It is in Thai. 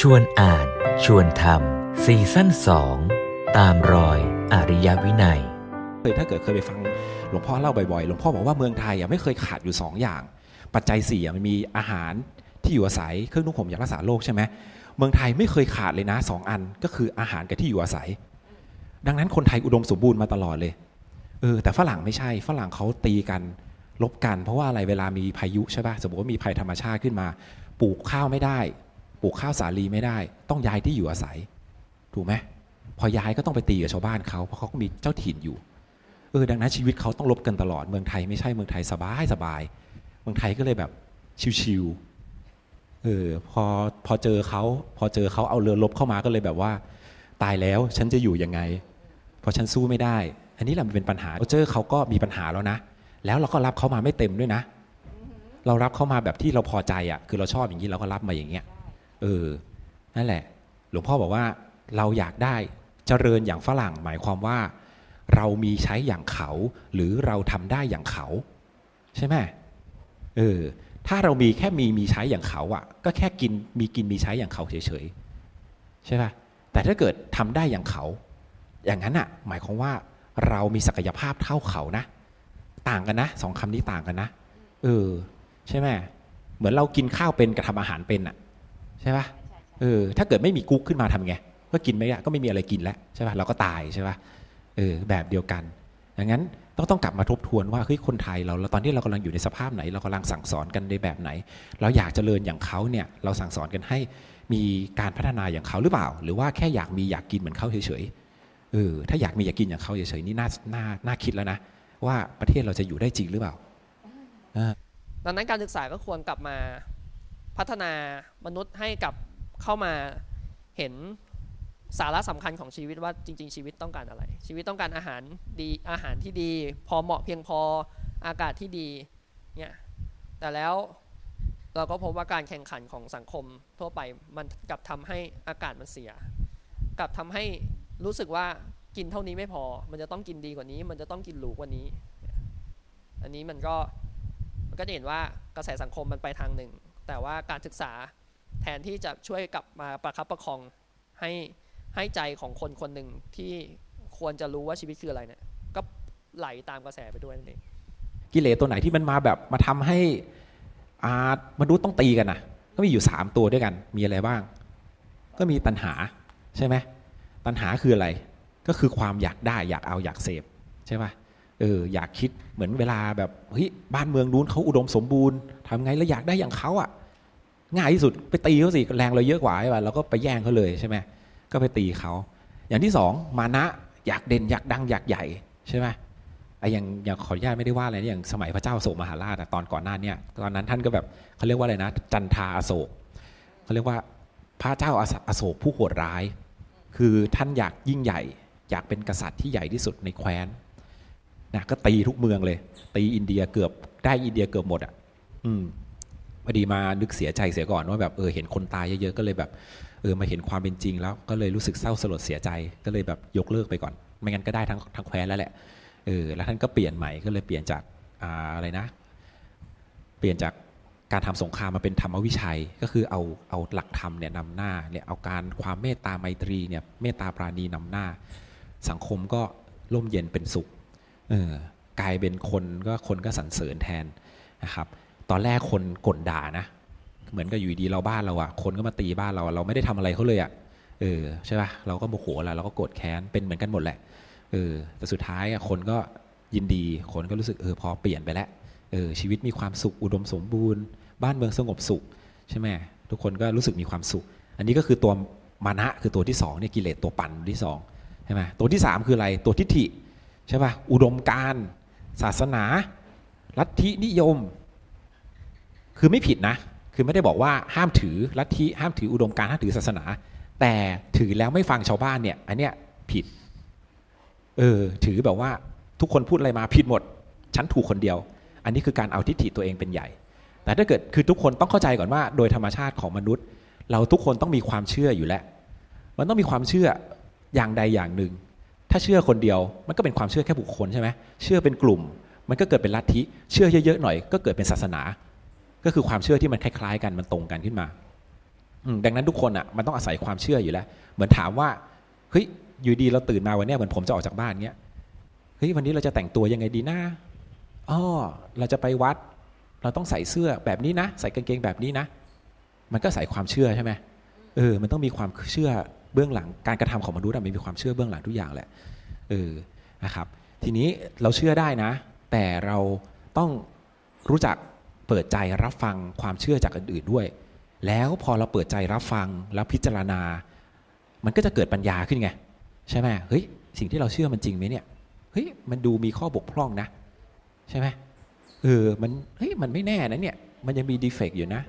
ชวนอ่าน ชวนทำซีซั่นสองตามรอยอริยวินัยเคยถ้าเกิดเคยไปฟังหลวงพ่อเล่าบ่อยๆ หลวงพ่อบอกว่าเมืองไทยอะไม่เคยขาดอยู่ 2 อย่าง ปัจจัยสี่อะมันมีอาหารที่อยู่อาศัยเครื่องนุ่งห่มยารักษาโรคใช่ไหมเมืองไทยไม่เคยขาดเลยนะสองอันก็คืออาหารกับที่อยู่อาศัย ดังนั้นคนไทยอุดมสมบูรณ์มาตลอดเลยเออแต่ฝรั่งไม่ใช่ฝรั่งเขาตีกันลบกัน เพราะว่าอะไรเวลามีพายุใช่ป่ะสมมติว่ามีภัยธรรมชาติขึ้นมา ปลูกข้าวไม่ได้ ปลูกข้าวสาลีไม่ได้ ต้องย้ายที่อยู่อาศัย ถูกไหมพอย้ายก็ต้องไปตีกับชาวบ้านเขาเพราะเขาก็มีเจ้าถิ่นอยู่เออดังนั้นชีวิตเขาต้องลบกันตลอดเมืองไทยไม่ใช่เมืองไทยสบายสบาย เมืองไทยก็เลยแบบชิวๆเออพอพอเจอเขาพอเจอเขาเอาเรือลบเข้ามาก็เลยแบบว่า ตายแล้วฉันจะอยู่ยังไง เพราะฉันสู้ไม่ได้ อันนี้แหละมันเป็นปัญหาเจอเขาก็มีปัญหาแล้วนะ แล้วเราก็รับเขามาไม่เต็มด้วยนะ เรารับเขามาแบบที่เราพอใจอะคือเราชอบอย่างนี้เราก็รับมาอย่างเงี้ย เออ นั่นแหละ หลวงพ่อบอกว่าเราอยากได้เจริญอย่างฝรั่งหมายความว่า เรามีใช้อย่างเขา หรือเราทำได้อย่างเขา ใช่ไหมเออ ถ้าเรามีแค่มีมีใช้อย่างเขาอะ ก็แค่กินมีกินมีใช้อย่างเขาเฉยๆใช่ป่ะแต่ถ้าเกิดทำได้อย่างเขา อย่างนั้นอะ หมายความว่าเรามีศักยภาพเท่าเขานะ ต่างกันนะสองคำนี้ต่างกันนะเออ ใช่ไหมเหมือนเรากินข้าวเป็นกับทำอาหารเป็นอะ ใช่ป่ะเออถ้าเกิดไม่มีกุ๊กขึ้นมาทำไงก็กินไม่ได้ก็ไม่มีอะไรกินแล้วใช่ป่ะเราก็ตายใช่ป่ะเออแบบเดียวกันอย่างนั้นต้องต้องกลับมาทบทวนว่าเฮ้ยคนไทยเราเราตอนที่เรากำลังอยู่ในสภาพไหน เรากำลังสั่งสอนกันในแบบไหน เราอยากเจริญอย่างเขาเนี่ยเราสั่งสอนกันให้มีการพัฒนาอย่างเขาหรือเปล่า หรือว่าแค่อยากมีอยากกินเหมือนเขาเฉยๆเออถ้าอยากมีอยากกินอย่างเขาเฉยๆนี่น่าน่าน่าคิดแล้วนะ ว่าประเทศเราจะอยู่ได้จริงหรือเปล่าดังนั้นการศึกษาก็ควรกลับมา พัฒนามนุษย์ให้กับเข้ามาเห็นสาระสำคัญของชีวิตว่าจริง ๆ ชีวิตต้องการอะไร ชีวิตต้องการอาหารดีอาหารที่ดี พอเหมาะเพียงพออากาศที่ดีเนี่ยแต่แล้วเราก็พบว่าการแข่งขันของสังคมทั่วไปมันกลับทำให้อากาศมันเสีย กลับทำให้รู้สึกว่ากินเท่านี้ไม่พอ มันจะต้องกินดีกว่านี้ มันจะต้องกินหรูกว่านี้ อันนี้มันก็มันก็จะเห็นว่ากระแสสังคมมันไปทางหนึ่ง แต่ว่าการศึกษาแทนที่จะช่วยกลับมาประคับประคองให้ให้ใจของคนคนหนึ่งที่ควรจะรู้ว่าชีวิตคืออะไรเนี่ยก็ไหลตามกระแสไปด้วยนั่นเองกิเลสตัวไหนที่มันมาแบบมาทำให้อามนุษย์ต้องตีกันนะก็มีอยู่สามตัวด้วยกันมีอะไรบ้าง ก็มีตัณหาใช่ไหมตัณหาคืออะไร ก็คือความอยากได้อยากเอาอยากเสพใช่ปะ เอออยากคิดเหมือนเวลาแบบเฮ้ยบ้านเมืองนู้นเขาอุดมสมบูรณ์ทำไงแล้วอยากได้อย่างเขาอะ ง่ายที่สุดไปตีเขาสิแรงเราเยอะกว่าใช่ป่ะเราก็ไปแย่งเขาเลยใช่ไหมก็ไปตีเขาอย่างที่สองมานะอยากเด่นอยากดังอยากใหญ่ใช่ไหมไอ้อย่างอย่างขออนุญาตไม่ได้ว่าอะไรอย่างสมัยพระเจ้าโศกมหาราชตอนก่อนหน้าเนี่ยตอนนั้นท่านก็แบบเขาเรียกว่าอะไรนะ จันทาอโศกเขาเรียกว่าพระเจ้าอโศกผู้โหดร้าย คือท่านอยากยิ่งใหญ่ อยากเป็นกษัตริย์ที่ใหญ่ที่สุดในแคว้น นะก็ตีทุกเมืองเลย ตีอินเดียเกือบได้อินเดียเกือบหมดอะ อืมพอดีมานึกเสียใจเสียก่อนว่าแบบเออเห็นคนตายเยอะๆก็เลยแบบ เออมาเห็นความเป็นจริงแล้วก็เลยรู้สึกเศร้าสลดเสียใจก็เลยแบบยกเลิกไปก่อน ไม่งั้นก็ได้ทั้งทั้งแคว้นแล้วแหละเออแล้วท่านก็เปลี่ยนใหม่ก็เลยเปลี่ยนจากอ่าอะไรนะ เปลี่ยนจากการทำสงครามมาเป็นธรรมวิชัยก็คือเอาเอาหลักธรรมเนี่ยนำหน้าเนี่ยเอาการความเมตตาไมตรีเนี่ยเมตตาปราณีนำหน้า สังคมก็ร่มเย็นเป็นสุข เออกลายเป็นคนก็คนก็สรรเสริญแทนนะครับ ตอนแรกคนกดด่านะ เหมือนกับอยู่ดีเราบ้านเราอะคนก็มาตีบ้านเรา เราไม่ได้ทำอะไรเขาเลยอะเออใช่ป่ะเราก็โมโหแล้วเราก็โกรธแค้นเป็นเหมือนกันหมดแหละเออแต่สุดท้ายอะคนก็ยินดีคนก็รู้สึกเออพอเปลี่ยนไปแล้วเออชีวิตมีความสุขอุดมสมบูรณ์ บ้านเมืองสงบสุขใช่ไหมทุกคนก็รู้สึกมีความสุข อันนี้ก็คือตัวมานะคือตัวที่สองเนี่ยกิเลสตัวปั่นที่สองใช่ไหมตัวที่สามคืออะไรตัวทิฏฐิ ใช่ป่ะอุดมการศาสนา ลัทธินิยม คือไม่ผิดนะ คือไม่ได้บอกว่าห้ามถือลัทธิห้ามถืออุดมการห้ามถือศาสนา แต่ถือแล้วไม่ฟังชาวบ้านเนี่ยอันเนี้ยผิด เออถือแบบว่าทุกคนพูดอะไรมาผิดหมด ฉันถูกคนเดียว อันนี้คือการเอาทิฏฐิตัวเองเป็นใหญ่ แต่ถ้าเกิดคือทุกคนต้องเข้าใจก่อนว่า โดยธรรมชาติของมนุษย์ เราทุกคนต้องมีความเชื่ออยู่แล้ว มันต้องมีความเชื่ออย่างใดอย่างหนึ่ง ถ้าเชื่อคนเดียวมันก็เป็นความเชื่อแค่บุคคลใช่ไหมเชื่อเป็นกลุ่ม มันก็เกิดเป็นลัทธิเชื่อเยอะๆหน่อย ก็เกิดเป็นศาสนา ก็คือความเชื่อที่มันคล้ายๆ กันมันตรงกันขึ้นมาดังนั้นทุกคนอะมันต้องอาศัยความเชื่ออยู่แล้ว เหมือนถามว่าเฮ้ยอยู่ดีเราตื่นมาวันนี้เหมือนผมจะออกจากบ้านเงี้ยเฮ้ยวันนี้เราจะแต่งตัวยังไงดีนะอ๋อเราจะไปวัด เราต้องใส่เสื้อแบบนี้นะ ใส่กางเกงแบบนี้นะ มันก็ใส่ความเชื่อใช่ไหมเออ มันต้องมีความเชื่อ เบื้องหลังการกระทำของมนุษย์มันมีความเชื่อเบื้องหลังทุกอย่างแหละเออนะครับทีนี้เราเชื่อได้นะ แต่เราต้องรู้จักเปิดใจรับฟังความเชื่อจากคนอื่นด้วย แล้วพอเราเปิดใจรับฟังแล้วพิจารณา มันก็จะเกิดปัญญาขึ้นไง ใช่ไหมเฮ้ยสิ่งที่เราเชื่อมันจริงไหมเนี่ยเฮ้ยมันดูมีข้อบกพร่องนะ ใช่ไหมเออมันเฮ้ยมันไม่แน่นะเนี่ยมันยังมีดีเฟกต์อยู่นะ